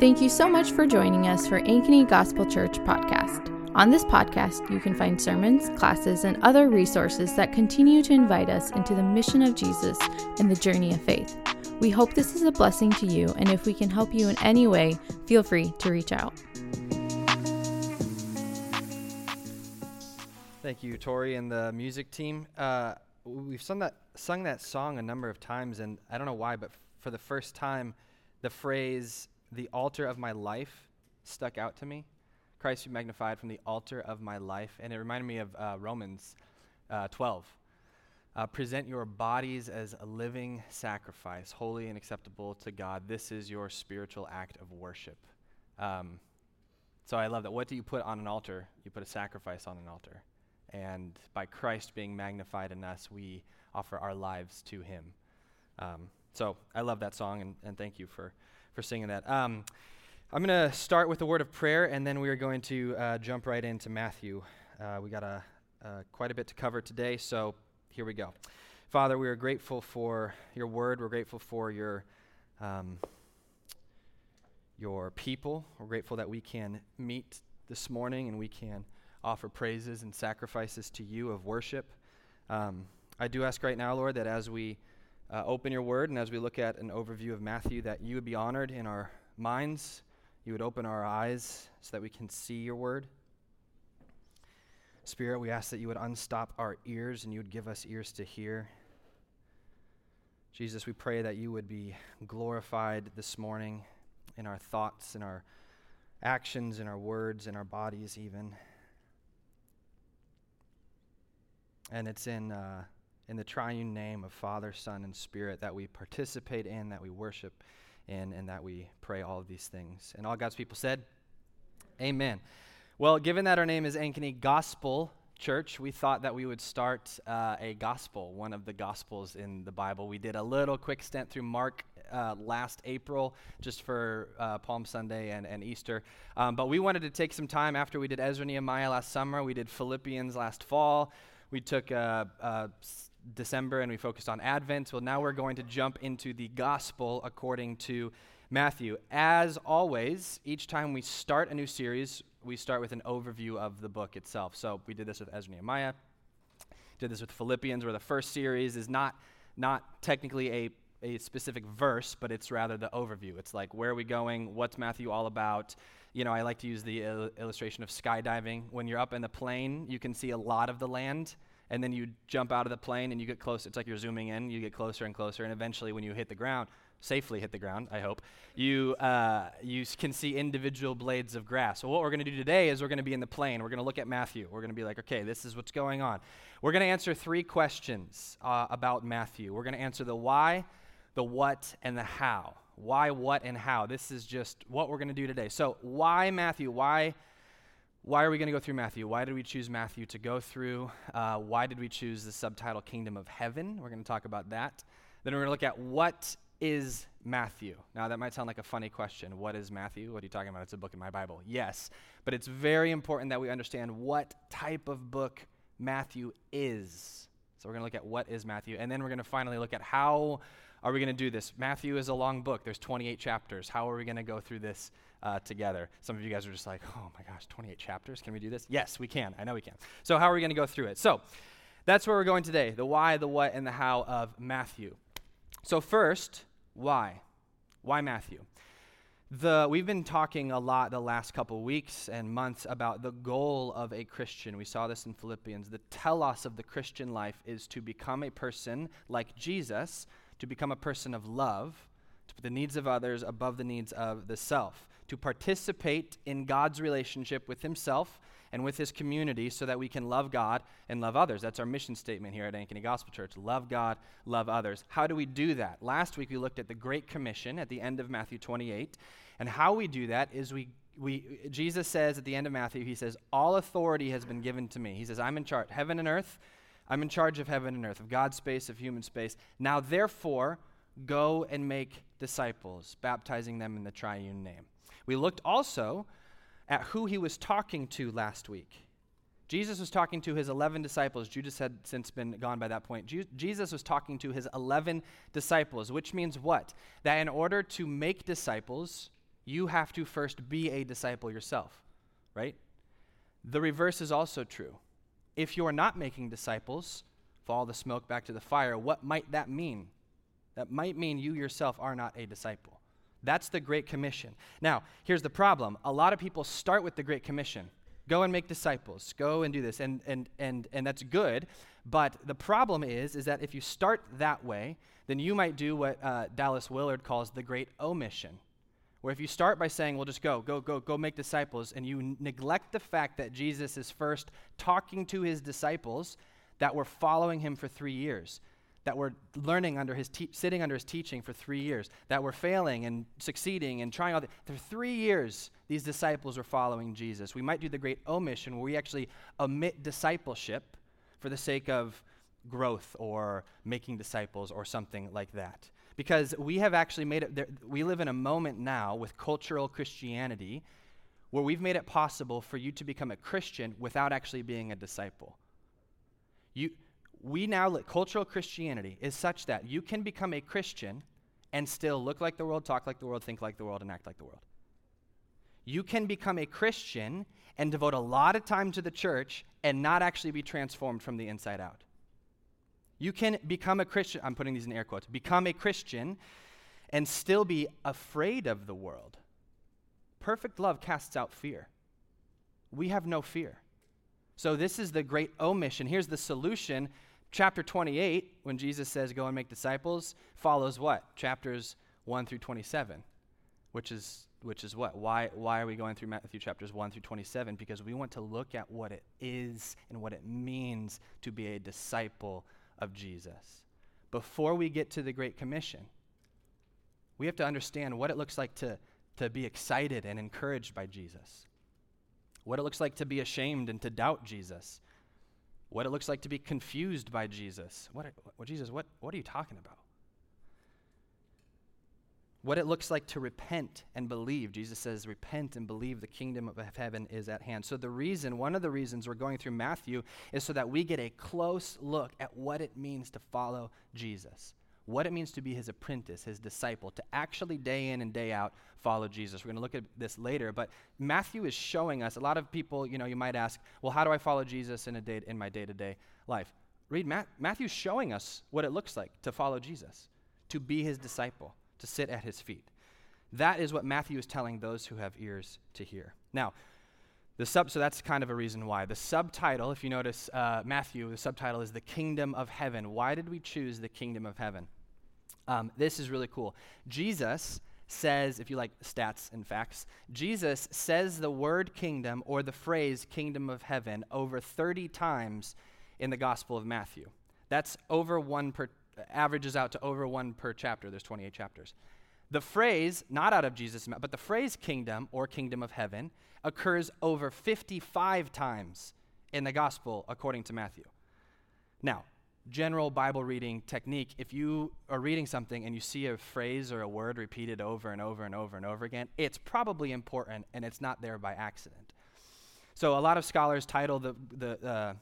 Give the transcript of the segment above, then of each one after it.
Thank you so much for joining us for Ankeny Gospel Church podcast. On this podcast, you can find sermons, classes, and other resources that continue to invite us into the mission of Jesus and the journey of faith. We hope this is a blessing to you, and if we can help you in any way, feel free to reach out. Thank you, Tori, and the music team. Uh, we've sung that sung that song a number of times, and I don't know why, but for the first time, the phrase "the altar of my life" stuck out to me. Christ be magnified from the altar of my life. And it reminded me of uh, Romans uh, 12. Uh, present your bodies as a living sacrifice, holy and acceptable to God. This is your spiritual act of worship. Um, so I love that. What do you put on an altar? You put a sacrifice on an altar. And by Christ being magnified in us, we offer our lives to Him. Um, so I love that song, and, and thank you for, for singing that. Um, I'm going to start with a word of prayer, and then we are going to uh, jump right into Matthew. Uh, we got a, quite a bit to cover today, so here we go. Father, we are grateful for your word. We're grateful for your, um, your people. We're grateful that we can meet this morning and we can offer praises and sacrifices to you of worship. Um, I do ask right now, Lord, that as we uh, open your word and as we look at an overview of Matthew, that you would be honored in our minds you would open our eyes so that we can see your word. Spirit, we ask that you would unstop our ears and you would give us ears to hear. Jesus, we pray that you would be glorified this morning in our thoughts, in our actions, in our words, in our bodies, even. And it's in, uh, in the triune name of Father, Son, and Spirit that we participate in, that we worship in, and that we pray all of these things. And all God's people said, Amen. Well, given that our name is Ankeny Gospel Church, we thought that we would start uh, a gospel, one of the gospels in the Bible. We did a little quick stint through Mark uh, last April, just for uh, Palm Sunday and, and Easter. Um, but we wanted to take some time after we did Ezra and Nehemiah last summer. We did Philippians last fall. We took uh, uh, December and we focused on Advent. Well, now we're going to jump into the gospel according to Matthew. As always, each time we start a new series, we start with an overview of the book itself. So we did this with Ezra Nehemiah, did this with Philippians, where the first series is not, not technically a, a specific verse, but it's rather the overview. It's like, where are we going? What's Matthew all about? You know, I like to use the il- illustration of skydiving. When you're up in the plane, you can see a lot of the land and then you jump out of the plane and you get close. It's like you're zooming in. You get closer and closer, and eventually, when you hit the ground, safely hit the ground, I hope, you uh, you can see individual blades of grass. So what we're going to do today is we're going to be in the plane. We're going to look at Matthew. We're going to be like, okay, this is what's going on. We're going to answer three questions uh, about Matthew. We're going to answer the why, the what, and the how. Why, what, and how. This is just what we're going to do today. So why Matthew? Why? Why are we going to go through Matthew? Why did we choose Matthew to go through? Uh, why did we choose the subtitle Kingdom of Heaven? We're going to talk about that. Then we're going to look at what is Matthew. Now, that might sound like a funny question. What is Matthew? What are you talking about? It's a book in my Bible. Yes, but it's very important that we understand what type of book Matthew is. So we're going to look at what is Matthew, and then we're going to finally look at how are we going to do this. Matthew is a long book. There's 28 chapters. How are we going to go through this uh, together. Some of you guys are just like, oh my gosh, 28 chapters. Can we do this? Yes, we can. I know we can. So, how are we going to go through it? So, that's where we're going today the why, the what, and the how of Matthew. So, first, why? Why Matthew? The, we've been talking a lot the last couple weeks and months about the goal of a Christian. We saw this in Philippians. The telos of the Christian life is to become a person like Jesus, to become a person of love, to put the needs of others above the needs of the self to participate in God's relationship with Himself and with His community so that we can love God and love others. That's our mission statement here at Ankeny Gospel Church love God, love others. How do we do that? Last week we looked at the Great Commission at the end of Matthew 28. And how we do that is we we, Jesus says at the end of Matthew, he says, All authority has been given to me. He says, I'm in charge, heaven and earth. I'm in charge of heaven and earth, of God's space, of human space. Now, therefore, go and make disciples, baptizing them in the triune name. We looked also at who he was talking to last week. Jesus was talking to his 11 disciples. Judas had since been gone by that point. Je- Jesus was talking to his 11 disciples, which means what? That in order to make disciples, you have to first be a disciple yourself, right? The reverse is also true. If you're not making disciples, follow the smoke back to the fire, what might that mean? That might mean you yourself are not a disciple. That's the Great Commission. Now, here's the problem. A lot of people start with the Great Commission. Go and make disciples. Go and do this. And, and, and, and that's good. But the problem is is that if you start that way then you might do what uh, dallas willard calls the great omission. Where if you start by saying, well, just go, go, go, go make disciples, and you neglect the fact that Jesus is first talking to his disciples that were following him for three years, that were learning under his, te- sitting under his teaching for three years, that were failing and succeeding and trying all that. For three years, these disciples were following Jesus. We might do the great omission where we actually omit discipleship for the sake of growth or making disciples or something like that because we have actually made it, there, we live in a moment now with cultural Christianity where we've made it possible for you to become a Christian without actually being a disciple. You, we now, let cultural Christianity is such that you can become a Christian and still look like the world, talk like the world, think like the world, and act like the world. You can become a Christian and devote a lot of time to the church and not actually be transformed from the inside out. You can become a Christian, I'm putting these in air quotes, become a Christian and still be afraid of the world. Perfect love casts out fear. We have no fear. So, this is the great omission. Here's the solution. Chapter 28, when Jesus says, Go and make disciples, follows what? Chapters 1 through 27, which is which is what? Why, why are we going through Matthew chapters 1 through 27? Because we want to look at what it is and what it means to be a disciple of Jesus. Before we get to the Great Commission, we have to understand what it looks like to, to be excited and encouraged by Jesus, what it looks like to be ashamed and to doubt Jesus, what it looks like to be confused by Jesus. What, what Jesus, what, what are you talking about? what it looks like to repent and believe. Jesus says, Repent and believe the kingdom of heaven is at hand. So, the reason, one of the reasons we're going through Matthew is so that we get a close look at what it means to follow Jesus, what it means to be his apprentice, his disciple, to actually day in and day out follow Jesus. We're going to look at this later, but Matthew is showing us a lot of people, you know, you might ask, Well, how do I follow Jesus in, a day, in my day to day life? Read Matt, Matthew's showing us what it looks like to follow Jesus, to be his disciple to sit at his feet. That is what Matthew is telling those who have ears to hear. Now, the sub, so that's kind of a reason why. The subtitle, if you notice uh, Matthew, the subtitle is The Kingdom of Heaven. Why did we choose the Kingdom of Heaven? Um, this is really cool. Jesus says, if you like stats and facts, Jesus says the word kingdom or the phrase kingdom of heaven over 30 times in the Gospel of Matthew. That's over one per averages out to over one per chapter. There's 28 chapters. The phrase, not out of Jesus' mouth, but the phrase kingdom or kingdom of heaven occurs over 55 times in the gospel according to Matthew. Now, general Bible reading technique if you are reading something and you see a phrase or a word repeated over and over and over and over again, it's probably important and it's not there by accident. So, a lot of scholars title the, the, uh,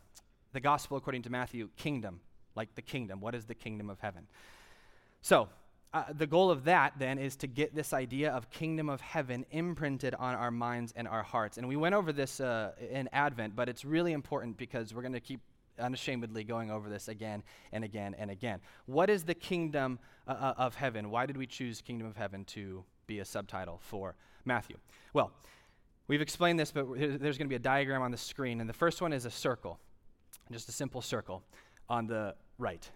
the gospel according to Matthew kingdom like the kingdom. What is the kingdom of heaven? So, uh, the goal of that then is to get this idea of kingdom of heaven imprinted on our minds and our hearts. And we went over this uh, in Advent, but it's really important because we're going to keep unashamedly going over this again and again and again. What is the kingdom uh, uh, of heaven? Why did we choose kingdom of heaven to be a subtitle for Matthew? Well, we've explained this, but there's going to be a diagram on the screen, and the first one is a circle, just a simple circle on the right.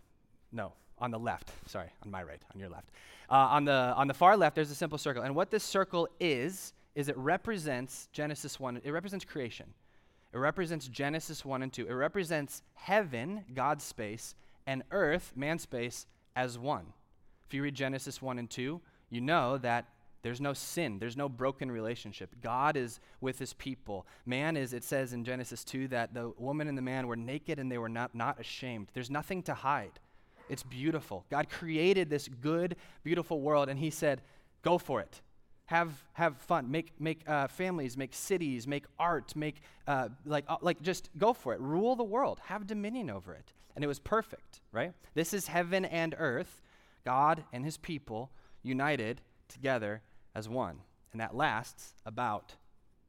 No, on the left. Sorry, on my right, on your left. Uh, on, the, on the far left, there's a simple circle. And what this circle is, is it represents Genesis 1, it represents creation. It represents Genesis 1 and 2. It represents heaven, God's space, and earth, man's space, as one. If you read Genesis 1 and 2, you know that there's no sin. There's no broken relationship. God is with his people. Man is, it says in Genesis 2 that the woman and the man were naked and they were not, not ashamed. There's nothing to hide. It's beautiful. God created this good, beautiful world, and he said, go for it. Have, have fun. Make, make uh, families, make cities, make art, make, uh, like, uh, like, just go for it. Rule the world. Have dominion over it. And it was perfect, right? This is heaven and earth, God and his people united together as one. And that lasts about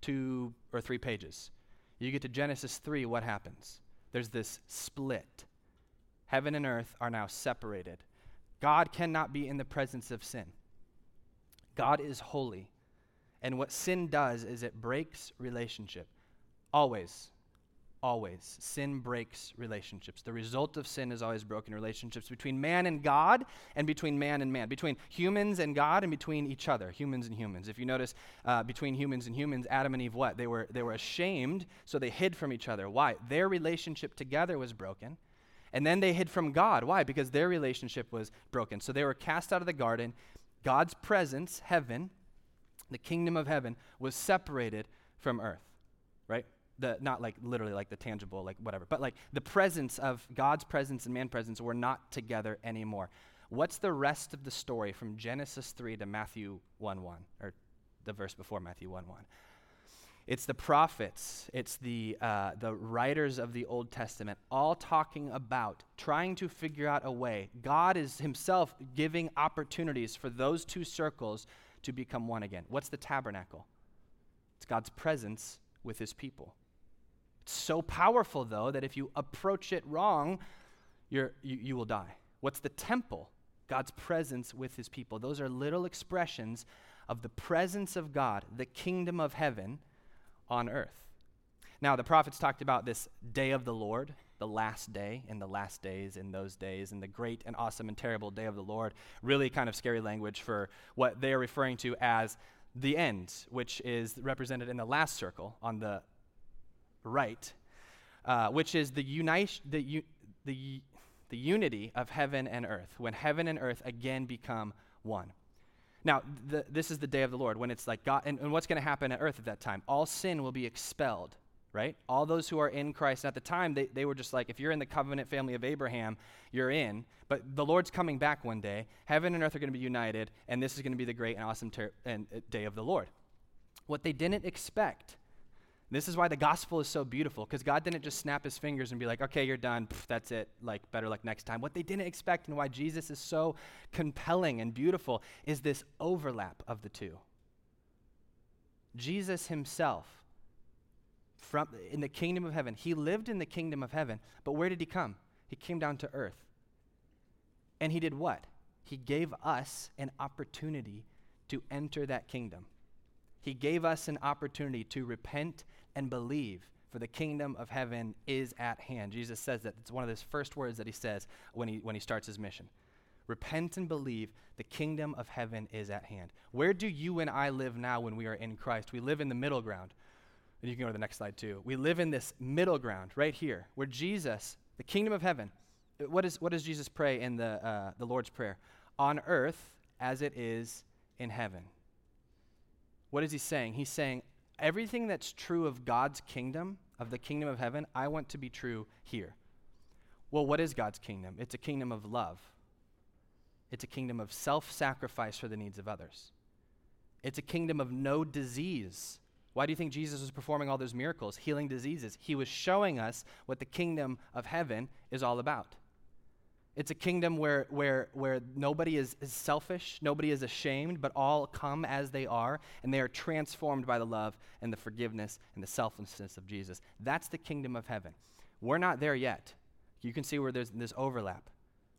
two or three pages. You get to Genesis 3, what happens? There's this split. Heaven and earth are now separated. God cannot be in the presence of sin. God is holy. And what sin does is it breaks relationship. Always. Always. Sin breaks relationships. The result of sin is always broken relationships between man and God and between man and man, between humans and God and between each other, humans and humans. If you notice, uh, between humans and humans, Adam and Eve, what? They were, they were ashamed, so they hid from each other. Why? Their relationship together was broken. And then they hid from God. Why? Because their relationship was broken. So they were cast out of the garden. God's presence, heaven, the kingdom of heaven, was separated from earth, right? The, not like literally like the tangible, like whatever, but like the presence of God's presence and man presence were not together anymore. What's the rest of the story from Genesis 3 to Matthew 1 1, or the verse before Matthew 1 1? It's the prophets, it's the, uh, the writers of the Old Testament, all talking about trying to figure out a way. God is Himself giving opportunities for those two circles to become one again. What's the tabernacle? It's God's presence with His people. It's so powerful, though, that if you approach it wrong, you're, you, you will die. What's the temple? God's presence with His people. Those are little expressions of the presence of God, the kingdom of heaven on earth. Now, the prophets talked about this day of the Lord, the last day, in the last days, in those days, and the great and awesome and terrible day of the Lord. Really kind of scary language for what they are referring to as the end, which is represented in the last circle on the right, uh, which is the, uni- the, the, the unity of heaven and earth, when heaven and earth again become one. Now, this is the day of the Lord when it's like God, and, and what's going to happen at earth at that time? All sin will be expelled, right? All those who are in Christ. And at the time, they, they were just like, if you're in the covenant family of Abraham, you're in. But the Lord's coming back one day. Heaven and earth are going to be united, and this is going to be the great and awesome ter- and, uh, day of the Lord. What they didn't expect this is why the gospel is so beautiful, because God didn't just snap his fingers and be like, okay, you're done, Pff, that's it, like, better luck next time. What they didn't expect and why Jesus is so compelling and beautiful is this overlap of the two. Jesus himself, from, in the kingdom of heaven, he lived in the kingdom of heaven, but where did he come? He came down to earth. And he did what? He gave us an opportunity to enter that kingdom. He gave us an opportunity to repent and believe, for the kingdom of heaven is at hand. Jesus says that. It's one of his first words that he says when he, when he starts his mission. Repent and believe, the kingdom of heaven is at hand. Where do you and I live now when we are in Christ? We live in the middle ground. And you can go to the next slide too. We live in this middle ground right here, where Jesus, the kingdom of heaven, what, is, what does Jesus pray in the, uh, the Lord's Prayer? On earth as it is in heaven. What is he saying? He's saying, everything that's true of God's kingdom, of the kingdom of heaven, I want to be true here. Well, what is God's kingdom? It's a kingdom of love, it's a kingdom of self sacrifice for the needs of others, it's a kingdom of no disease. Why do you think Jesus was performing all those miracles, healing diseases? He was showing us what the kingdom of heaven is all about. It's a kingdom where, where, where nobody is, is selfish, nobody is ashamed, but all come as they are, and they are transformed by the love and the forgiveness and the selflessness of Jesus. That's the kingdom of heaven. We're not there yet. You can see where there's this overlap.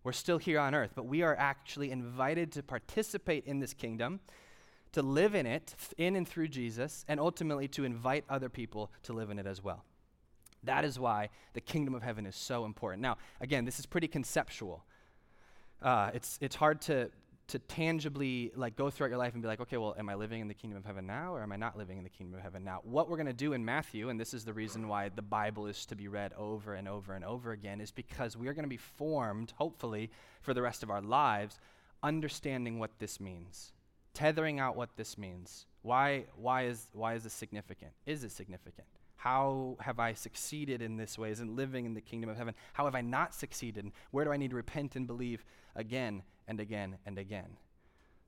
We're still here on earth, but we are actually invited to participate in this kingdom, to live in it, in and through Jesus, and ultimately to invite other people to live in it as well. That is why the kingdom of heaven is so important. Now, again, this is pretty conceptual. Uh, it's, it's hard to, to tangibly like go throughout your life and be like, okay, well, am I living in the kingdom of heaven now or am I not living in the kingdom of heaven now? What we're going to do in Matthew, and this is the reason why the Bible is to be read over and over and over again, is because we are going to be formed, hopefully, for the rest of our lives, understanding what this means, tethering out what this means. Why, why, is, why is this significant? Is it significant? How have I succeeded in this way? Isn't living in the kingdom of heaven? How have I not succeeded? Where do I need to repent and believe again and again and again?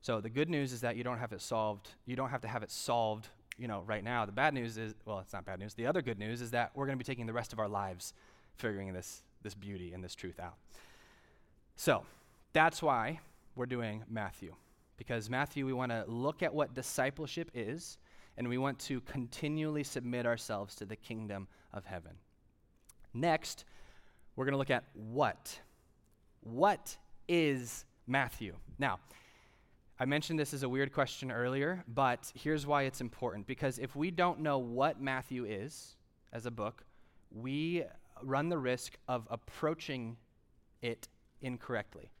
So the good news is that you don't have it solved. You don't have to have it solved, you know, right now. The bad news is, well, it's not bad news. The other good news is that we're going to be taking the rest of our lives figuring this this beauty and this truth out. So, that's why we're doing Matthew. because Matthew, we want to look at what discipleship is, and we want to continually submit ourselves to the kingdom of heaven. Next, we're going to look at what. What is Matthew? Now, I mentioned this as a weird question earlier, but here's why it's important. Because if we don't know what Matthew is as a book, we run the risk of approaching it incorrectly.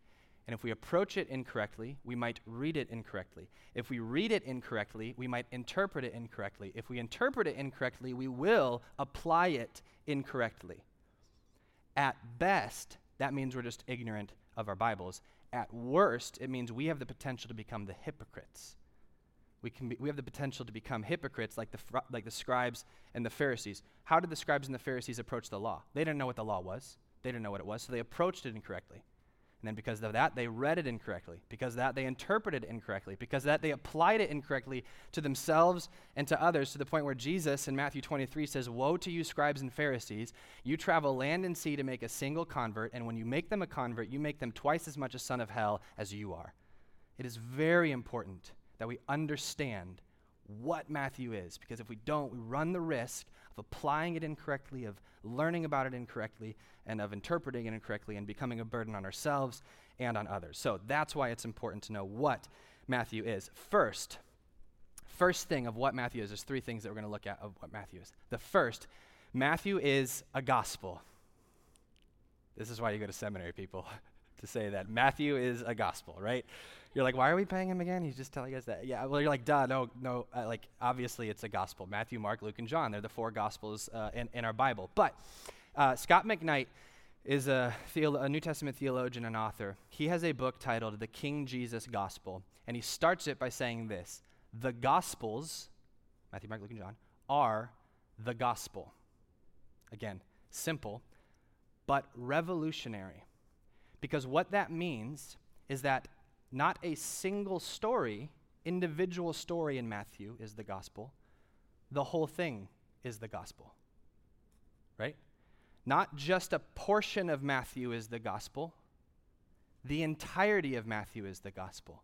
And if we approach it incorrectly, we might read it incorrectly. If we read it incorrectly, we might interpret it incorrectly. If we interpret it incorrectly, we will apply it incorrectly. At best, that means we're just ignorant of our Bibles. At worst, it means we have the potential to become the hypocrites. We, can be, we have the potential to become hypocrites like the, like the scribes and the Pharisees. How did the scribes and the Pharisees approach the law? They didn't know what the law was, they didn't know what it was, so they approached it incorrectly. And then because of that, they read it incorrectly. Because of that, they interpreted it incorrectly. Because of that, they applied it incorrectly to themselves and to others to the point where Jesus in Matthew 23 says, Woe to you, scribes and Pharisees! You travel land and sea to make a single convert, and when you make them a convert, you make them twice as much a son of hell as you are. It is very important that we understand what Matthew is, because if we don't, we run the risk of applying it incorrectly, of learning about it incorrectly, and of interpreting it incorrectly and becoming a burden on ourselves and on others. So that's why it's important to know what Matthew is. First, first thing of what Matthew is, there's three things that we're going to look at of what Matthew is. The first, Matthew is a gospel. This is why you go to seminary, people, to say that Matthew is a gospel, right? You're like, why are we paying him again? He's just telling us that. Yeah, well, you're like, duh, no, no. Uh, like, obviously, it's a gospel. Matthew, Mark, Luke, and John. They're the four gospels uh, in, in our Bible. But uh, Scot McKnight is a, theolo- a New Testament theologian and author. He has a book titled The King Jesus Gospel. And he starts it by saying this The Gospels, Matthew, Mark, Luke, and John, are the gospel. Again, simple, but revolutionary. Because what that means is that not a single story, individual story in Matthew is the gospel. The whole thing is the gospel. Right? Not just a portion of Matthew is the gospel, the entirety of Matthew is the gospel.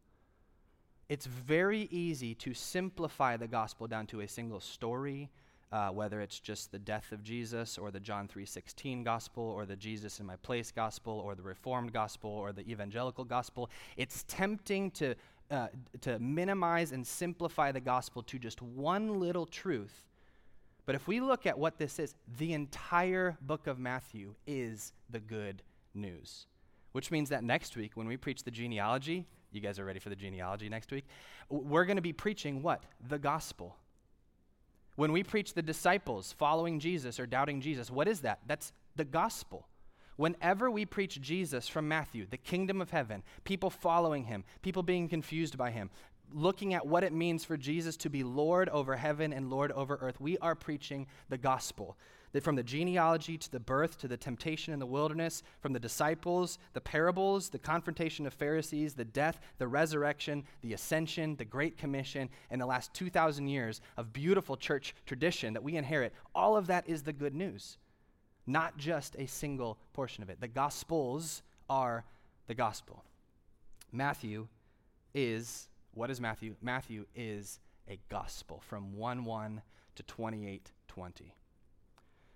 It's very easy to simplify the gospel down to a single story, uh, whether it's just the death of Jesus or the John 3:16 gospel or the Jesus in my place gospel or the reformed gospel or the evangelical gospel. It's tempting to uh, to minimize and simplify the gospel to just one little truth. But if we look at what this is, the entire book of Matthew is the good news. Which means that next week, when we preach the genealogy, you guys are ready for the genealogy next week? We're going to be preaching what? The gospel. When we preach the disciples following Jesus or doubting Jesus, what is that? That's the gospel. Whenever we preach Jesus from Matthew, the kingdom of heaven, people following him, people being confused by him, looking at what it means for Jesus to be Lord over heaven and Lord over earth, we are preaching the gospel that from the genealogy to the birth to the temptation in the wilderness, from the disciples, the parables, the confrontation of Pharisees, the death, the resurrection, the ascension, the Great Commission, and the last 2,000 years of beautiful church tradition that we inherit, all of that is the good news, not just a single portion of it. The Gospels are the gospel. Matthew is, what is Matthew? Matthew is a gospel from 1 1 to 28 20.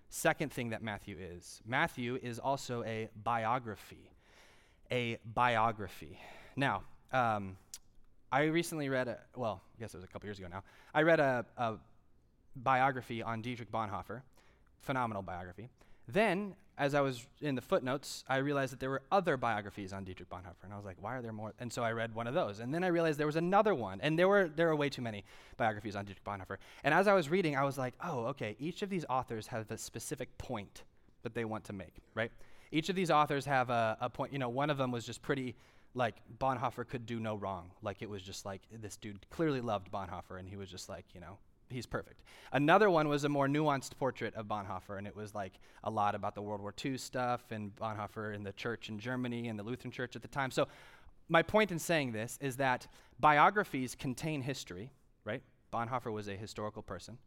Second thing that Matthew is Matthew is also a biography. A biography. Now, um, I recently read a, well, I guess it was a couple years ago now. I read a, a biography on Dietrich Bonhoeffer, phenomenal biography. Then as I was in the footnotes, I realized that there were other biographies on Dietrich Bonhoeffer, and I was like, why are there more? And so I read one of those, and then I realized there was another one, and there were there were way too many biographies on Dietrich Bonhoeffer. And as I was reading, I was like, oh, okay, each of these authors have a specific point that they want to make, right? Each of these authors have a, a point. You know, one of them was just pretty like Bonhoeffer could do no wrong. Like it was just like this dude clearly loved Bonhoeffer, and he was just like, you know, he's perfect. Another one was a more nuanced portrait of Bonhoeffer, and it was like a lot about the World War II stuff and Bonhoeffer and the church in Germany and the Lutheran church at the time. So, my point in saying this is that biographies contain history, right? Bonhoeffer was a historical person.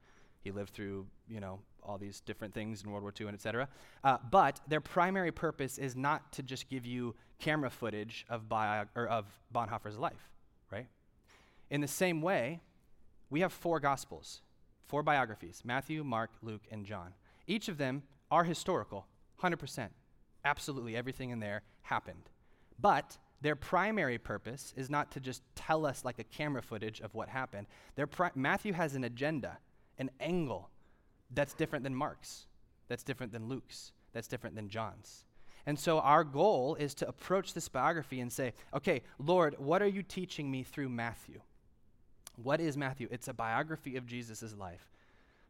He lived through, you know, all these different things in World War II and et cetera. Uh, but their primary purpose is not to just give you camera footage of, bio- or of Bonhoeffer's life, right? In the same way, we have four gospels, four biographies Matthew, Mark, Luke, and John. Each of them are historical, 100%. Absolutely everything in there happened. But their primary purpose is not to just tell us like a camera footage of what happened. Their pri- Matthew has an agenda, an angle that's different than Mark's, that's different than Luke's, that's different than John's. And so our goal is to approach this biography and say, okay, Lord, what are you teaching me through Matthew? What is Matthew? It's a biography of Jesus' life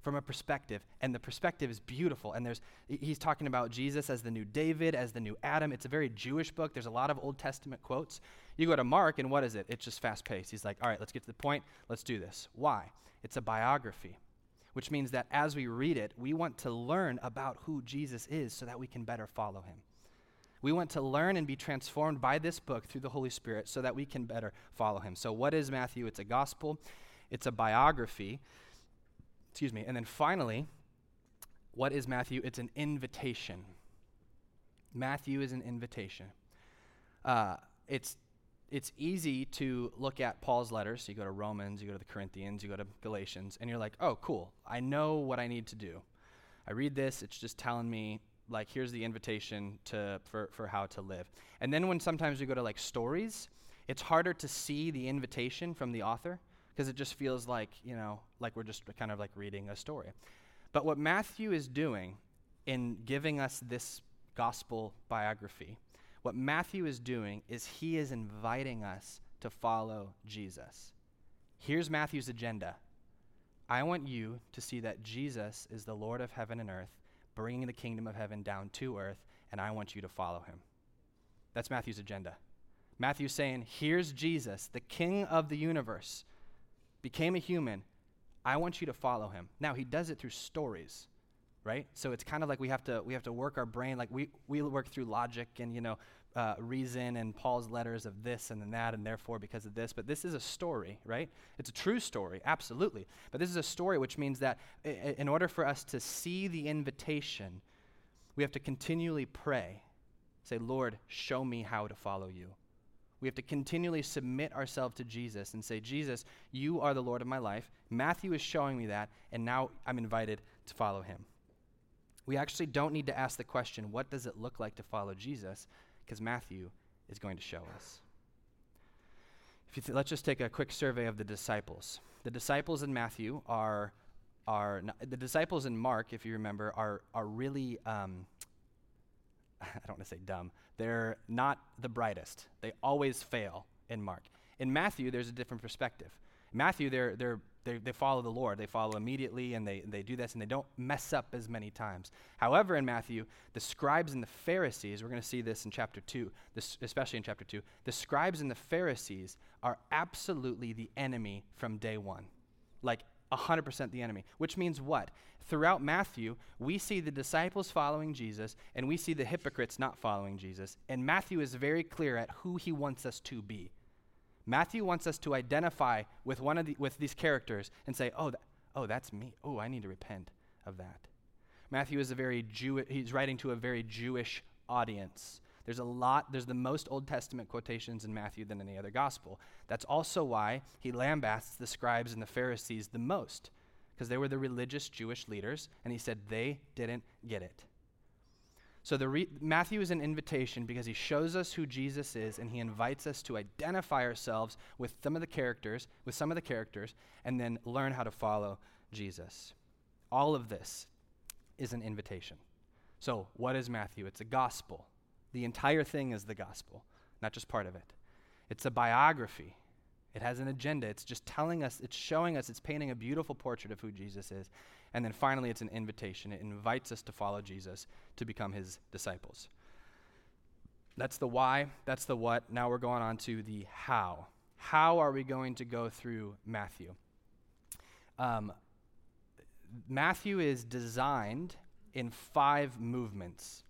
from a perspective, and the perspective is beautiful. And there's he's talking about Jesus as the new David, as the new Adam. It's a very Jewish book. There's a lot of Old Testament quotes. You go to Mark, and what is it? It's just fast paced. He's like, all right, let's get to the point. Let's do this. Why? It's a biography, which means that as we read it, we want to learn about who Jesus is so that we can better follow him. We want to learn and be transformed by this book through the Holy Spirit so that we can better follow him. So, what is Matthew? It's a gospel, it's a biography. Excuse me. And then finally, what is Matthew? It's an invitation. Matthew is an invitation. Uh, it's it's easy to look at Paul's letters. So you go to Romans, you go to the Corinthians, you go to Galatians, and you're like, oh, cool. I know what I need to do. I read this, it's just telling me like here's the invitation to for, for how to live. And then when sometimes we go to like stories it's harder to see the invitation from the author because it just feels like you know like we're just kind of like reading a story. But what matthew is doing in giving us this gospel biography what matthew is doing is he is inviting us to follow jesus. Here's matthew's agenda. I want you to see that jesus is the lord of heaven and earth bringing the kingdom of heaven down to earth, and I want you to follow him. That's Matthew's agenda. Matthew's saying, Here's Jesus, the king of the universe, became a human. I want you to follow him. Now, he does it through stories right so it's kind of like we have to we have to work our brain like we we work through logic and you know uh, reason and Paul's letters of this and then that, and therefore because of this. But this is a story, right? It's a true story, absolutely. But this is a story which means that I- in order for us to see the invitation, we have to continually pray. Say, Lord, show me how to follow you. We have to continually submit ourselves to Jesus and say, Jesus, you are the Lord of my life. Matthew is showing me that, and now I'm invited to follow him. We actually don't need to ask the question, what does it look like to follow Jesus? Because Matthew is going to show us. Th- let's just take a quick survey of the disciples. The disciples in Matthew are are not, the disciples in Mark, if you remember, are are really um, I don't want to say dumb. They're not the brightest. They always fail in Mark. In Matthew, there's a different perspective. Matthew, they're they're they, they follow the Lord. They follow immediately and they, they do this and they don't mess up as many times. However, in Matthew, the scribes and the Pharisees, we're going to see this in chapter 2, this, especially in chapter 2, the scribes and the Pharisees are absolutely the enemy from day one. Like 100% the enemy. Which means what? Throughout Matthew, we see the disciples following Jesus and we see the hypocrites not following Jesus. And Matthew is very clear at who he wants us to be. Matthew wants us to identify with one of the, with these characters and say, "Oh, th- oh, that's me. Oh, I need to repent of that." Matthew is a very Jew. He's writing to a very Jewish audience. There's a lot. There's the most Old Testament quotations in Matthew than any other gospel. That's also why he lambasts the scribes and the Pharisees the most, because they were the religious Jewish leaders, and he said they didn't get it. So the re- Matthew is an invitation because he shows us who Jesus is and he invites us to identify ourselves with some of the characters, with some of the characters, and then learn how to follow Jesus. All of this is an invitation. So, what is Matthew? It's a gospel. The entire thing is the gospel, not just part of it. It's a biography. It has an agenda. It's just telling us, it's showing us, it's painting a beautiful portrait of who Jesus is. And then finally, it's an invitation. It invites us to follow Jesus, to become his disciples. That's the why, that's the what. Now we're going on to the how. How are we going to go through Matthew? Um, Matthew is designed in five movements.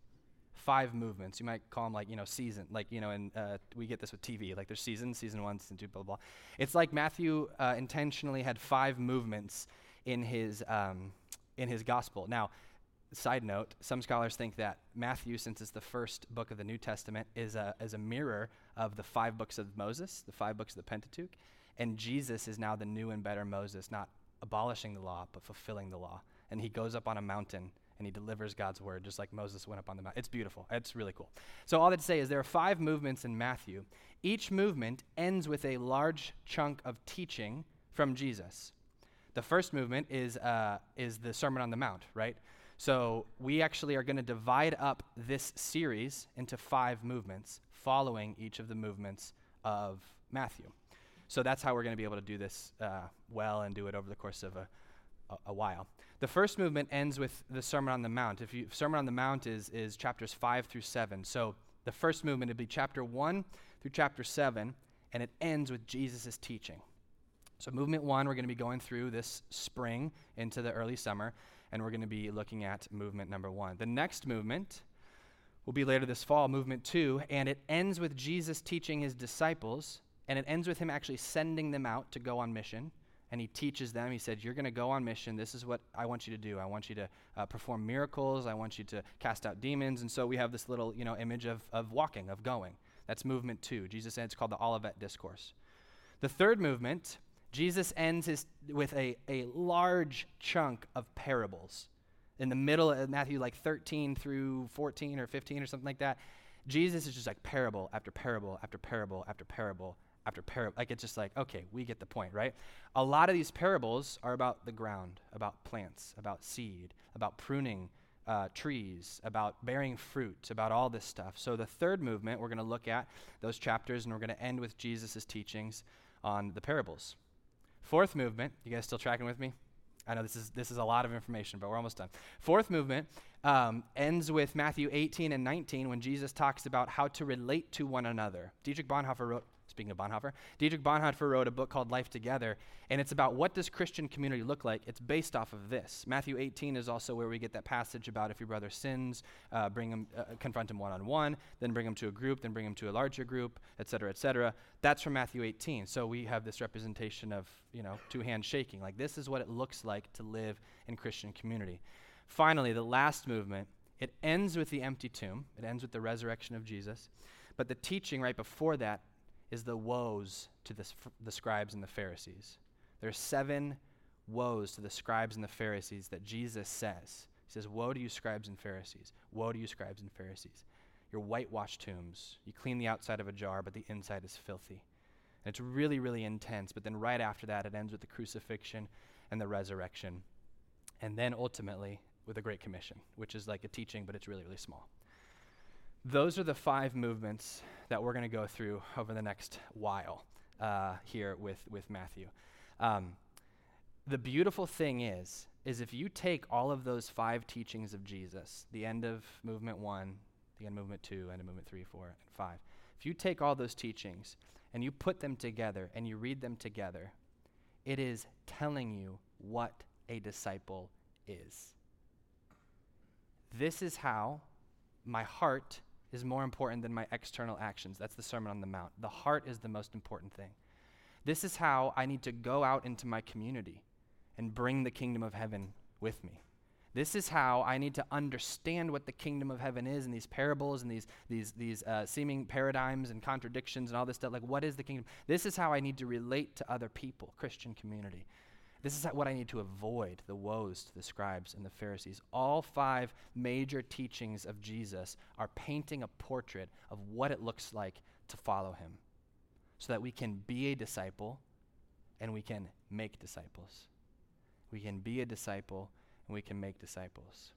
Five movements. You might call them like, you know, season. Like, you know, and uh, we get this with TV. Like, there's seasons, season one, season two, blah, blah, blah. It's like Matthew uh, intentionally had five movements in his, um, in his gospel. Now, side note, some scholars think that Matthew, since it's the first book of the New Testament, is a, is a mirror of the five books of Moses, the five books of the Pentateuch. And Jesus is now the new and better Moses, not abolishing the law, but fulfilling the law. And he goes up on a mountain and he delivers God's word, just like Moses went up on the mountain. It's beautiful. It's really cool. So, all that to say is there are five movements in Matthew. Each movement ends with a large chunk of teaching from Jesus. The first movement is, uh, is the Sermon on the Mount, right? So, we actually are going to divide up this series into five movements, following each of the movements of Matthew. So, that's how we're going to be able to do this uh, well and do it over the course of a, a, a while. The first movement ends with the Sermon on the Mount. If you Sermon on the Mount is is chapters five through seven. So the first movement would be chapter one through chapter seven, and it ends with Jesus' teaching. So movement one, we're going to be going through this spring into the early summer, and we're going to be looking at movement number one. The next movement will be later this fall, movement two, and it ends with Jesus teaching his disciples, and it ends with him actually sending them out to go on mission and he teaches them. He said, You're going to go on mission. This is what I want you to do. I want you to uh, perform miracles. I want you to cast out demons. And so we have this little you know, image of, of walking, of going. That's movement two. Jesus said it's called the Olivet Discourse. The third movement, Jesus ends his, with a, a large chunk of parables. In the middle of Matthew, like 13 through 14 or 15 or something like that, Jesus is just like parable after parable after parable after parable after parable. Like it's just like, okay, we get the point, right? A lot of these parables are about the ground, about plants, about seed, about pruning uh, trees, about bearing fruit, about all this stuff. So the third movement, we're going to look at those chapters and we're going to end with Jesus' teachings on the parables. Fourth movement, you guys still tracking with me? I know this is this is a lot of information, but we're almost done. Fourth movement um, ends with Matthew 18 and 19 when Jesus talks about how to relate to one another. Dietrich Bonhoeffer wrote Speaking of Bonhoeffer, Dietrich Bonhoeffer wrote a book called Life Together, and it's about what does Christian community look like. It's based off of this. Matthew 18 is also where we get that passage about if your brother sins, uh, bring him, uh, confront him one on one, then bring him to a group, then bring him to a larger group, et cetera, et cetera. That's from Matthew 18. So we have this representation of you know two hands shaking. Like this is what it looks like to live in Christian community. Finally, the last movement. It ends with the empty tomb. It ends with the resurrection of Jesus. But the teaching right before that is the woes to the, the scribes and the Pharisees. There are seven woes to the scribes and the Pharisees that Jesus says. He says, Woe to you, scribes and Pharisees! Woe to you, scribes and Pharisees! You're whitewashed tombs. You clean the outside of a jar, but the inside is filthy. And it's really, really intense. But then right after that, it ends with the crucifixion and the resurrection. And then ultimately with the Great Commission, which is like a teaching, but it's really, really small. Those are the five movements that we're going to go through over the next while uh, here with, with Matthew. Um, the beautiful thing is, is if you take all of those five teachings of Jesus, the end of movement one, the end of movement two, end of movement three, four, and five, if you take all those teachings and you put them together and you read them together, it is telling you what a disciple is. This is how my heart is more important than my external actions. That's the Sermon on the Mount. The heart is the most important thing. This is how I need to go out into my community and bring the kingdom of heaven with me. This is how I need to understand what the kingdom of heaven is and these parables and these, these, these uh, seeming paradigms and contradictions and all this stuff. Like, what is the kingdom? This is how I need to relate to other people, Christian community. This is what I need to avoid the woes to the scribes and the Pharisees. All five major teachings of Jesus are painting a portrait of what it looks like to follow him so that we can be a disciple and we can make disciples. We can be a disciple and we can make disciples.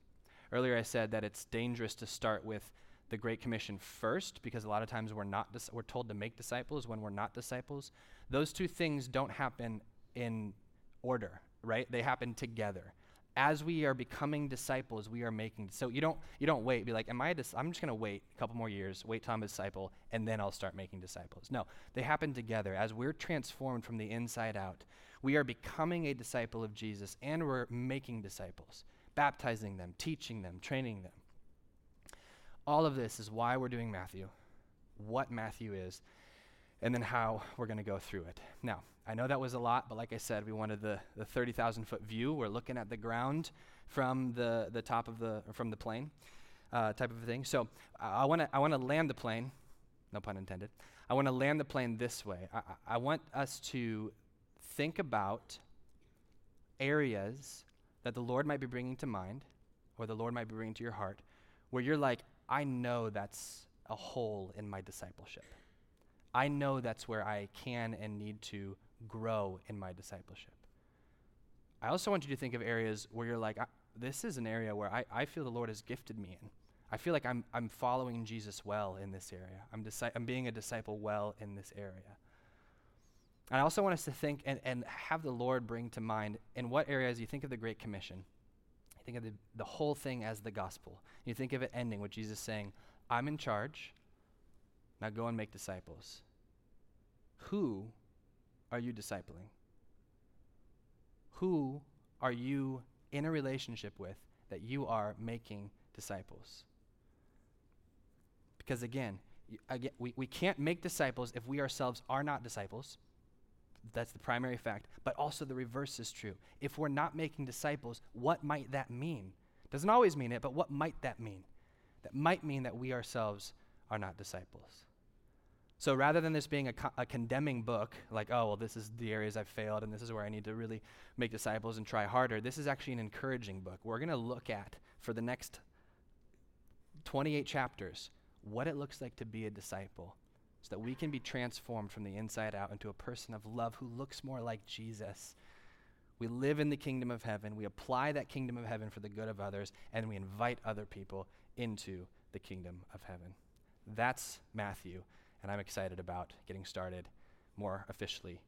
Earlier, I said that it's dangerous to start with the Great Commission first because a lot of times we're, not dis- we're told to make disciples when we're not disciples. Those two things don't happen in order, right? They happen together. As we are becoming disciples, we are making. So you don't you don't wait. Be like, am I? A dis- I'm just gonna wait a couple more years, wait till I'm a disciple, and then I'll start making disciples. No, they happen together. As we're transformed from the inside out, we are becoming a disciple of Jesus, and we're making disciples, baptizing them, teaching them, training them. All of this is why we're doing Matthew, what Matthew is, and then how we're going to go through it. Now, I know that was a lot, but like I said, we wanted the, the 30,000 foot view. We're looking at the ground from the, the top of the, from the plane uh, type of thing. So I want to I wanna land the plane, no pun intended. I want to land the plane this way. I, I want us to think about areas that the Lord might be bringing to mind or the Lord might be bringing to your heart where you're like, I know that's a hole in my discipleship. I know that's where I can and need to grow in my discipleship. I also want you to think of areas where you're like, this is an area where I, I feel the Lord has gifted me in. I feel like I'm, I'm following Jesus well in this area. I'm, disi- I'm being a disciple well in this area. And I also want us to think and, and have the Lord bring to mind in what areas you think of the Great Commission. You think of the, the whole thing as the gospel. You think of it ending with Jesus saying, I'm in charge. Now go and make disciples. Who are you discipling? Who are you in a relationship with that you are making disciples? Because again, again we, we can't make disciples if we ourselves are not disciples. That's the primary fact. But also the reverse is true. If we're not making disciples, what might that mean? Doesn't always mean it, but what might that mean? That might mean that we ourselves are not disciples. So rather than this being a, co- a, condemning book, like, oh, well, this is the areas I've failed and this is where I need to really make disciples and try harder, this is actually an encouraging book. We're going to look at, for the next 28 chapters, what it looks like to be a disciple so that we can be transformed from the inside out into a person of love who looks more like Jesus. We live in the kingdom of heaven, we apply that kingdom of heaven for the good of others, and we invite other people into the kingdom of heaven. That's Matthew, and I'm excited about getting started more officially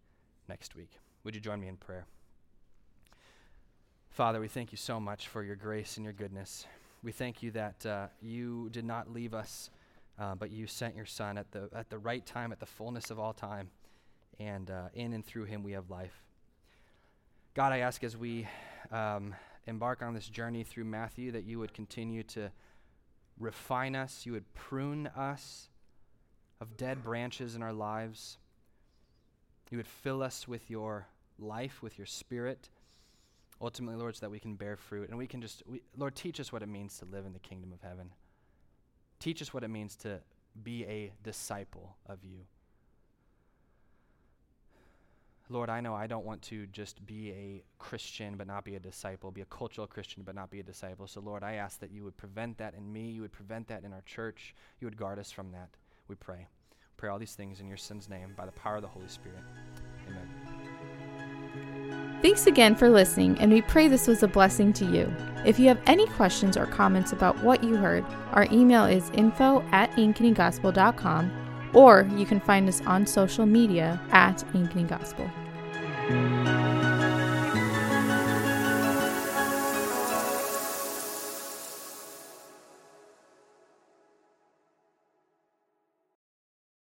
next week. Would you join me in prayer? Father, we thank you so much for your grace and your goodness. We thank you that uh, you did not leave us uh, but you sent your Son at the, at the right time, at the fullness of all time, and uh, in and through him we have life. God, I ask as we um, embark on this journey through Matthew that you would continue to refine us, you would prune us of dead branches in our lives. You would fill us with your life, with your spirit. Ultimately, Lord, so that we can bear fruit. And we can just, we, Lord, teach us what it means to live in the kingdom of heaven. Teach us what it means to be a disciple of you. Lord, I know I don't want to just be a Christian but not be a disciple, be a cultural Christian but not be a disciple. So, Lord, I ask that you would prevent that in me, you would prevent that in our church, you would guard us from that. We pray. Pray all these things in your Son's name by the power of the Holy Spirit. Amen. Thanks again for listening, and we pray this was a blessing to you. If you have any questions or comments about what you heard, our email is info at ankeny or you can find us on social media at Ankeny Gospel.